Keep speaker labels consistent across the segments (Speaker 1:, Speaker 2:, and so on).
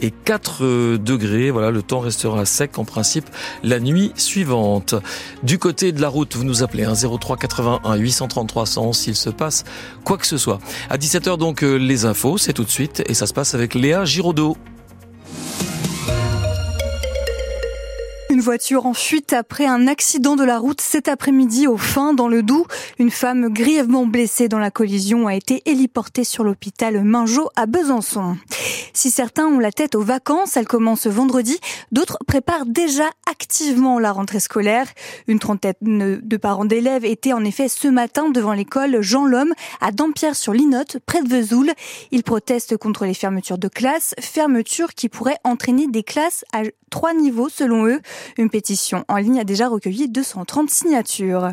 Speaker 1: et 4 euh, degrés. Voilà, le temps restera sec en principe la nuit suivante. Du côté de la route, vous nous appelez 1 03 81 833 100 s'il se passe quoi que ce soit. À 17h donc euh, les infos, c'est tout de suite et ça se passe avec Léa Giraudot.
Speaker 2: Voiture en fuite après un accident de la route cet après-midi au fin dans le Doubs. Une femme grièvement blessée dans la collision a été héliportée sur l'hôpital Mingeot à Besançon. Si certains ont la tête aux vacances, elles commencent vendredi, d'autres préparent déjà activement la rentrée scolaire. Une trentaine de parents d'élèves étaient en effet ce matin devant l'école Jean Lhomme à Dampierre-sur-Linotte, près de Vesoul. Ils protestent contre les fermetures de classes, fermetures qui pourraient entraîner des classes à trois niveaux selon eux. Une pétition en ligne a déjà recueilli 230 signatures.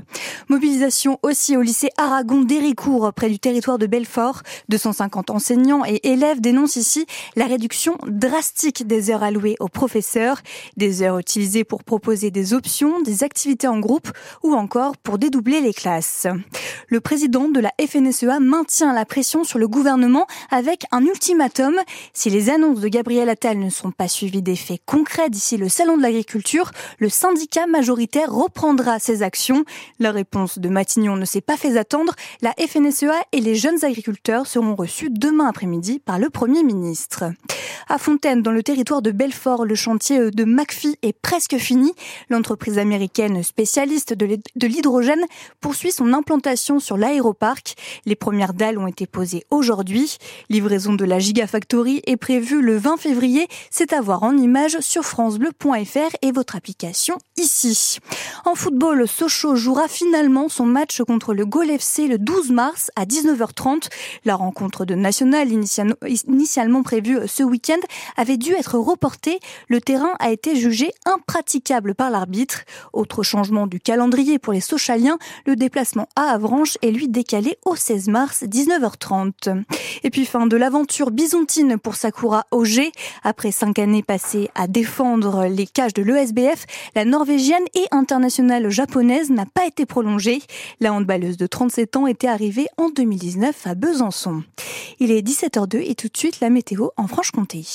Speaker 2: Mobilisation aussi au lycée Aragon d'Héricourt, près du territoire de Belfort. 250 enseignants et élèves dénoncent ici la réduction drastique des heures allouées aux professeurs, des heures utilisées pour proposer des options, des activités en groupe ou encore pour dédoubler les classes. Le président de la FNSEA maintient la pression sur le gouvernement avec un ultimatum. Si les annonces de Gabriel Attal ne sont pas suivies d'effets concrets d'ici le salon de l'agriculture, le syndicat majoritaire reprendra ses actions. La réponse de Matignon ne s'est pas fait attendre. La FNSEA et les jeunes agriculteurs seront reçus demain après-midi par le Premier ministre. À Fontaine, dans le territoire de Belfort, le chantier de McPhee est presque fini. L'entreprise américaine spécialiste de l'hydrogène poursuit son implantation sur l'aéroparc. Les premières dalles ont été posées aujourd'hui. Livraison de la Gigafactory est prévue le 20 février. C'est à voir en images sur francebleu.fr et votre application ici. En football, Sochaux jouera finalement son match contre le Gol FC le 12 mars à 19h30. La rencontre de National initialement prévue ce week-end avait dû être reportée. Le terrain a été jugé impraticable par l'arbitre. Autre changement du calendrier pour les Sochaliens, le déplacement à Avranches est lui décalé au 16 mars 19h30. Et puis fin de l'aventure byzantine pour Sakura Auger. Après cinq années passées à les cages de l'ESBF, la norvégienne et internationale japonaise n'a pas été prolongée. La handballeuse de 37 ans était arrivée en 2019 à Besançon. Il est 17h02 et tout de suite la météo en Franche-Comté.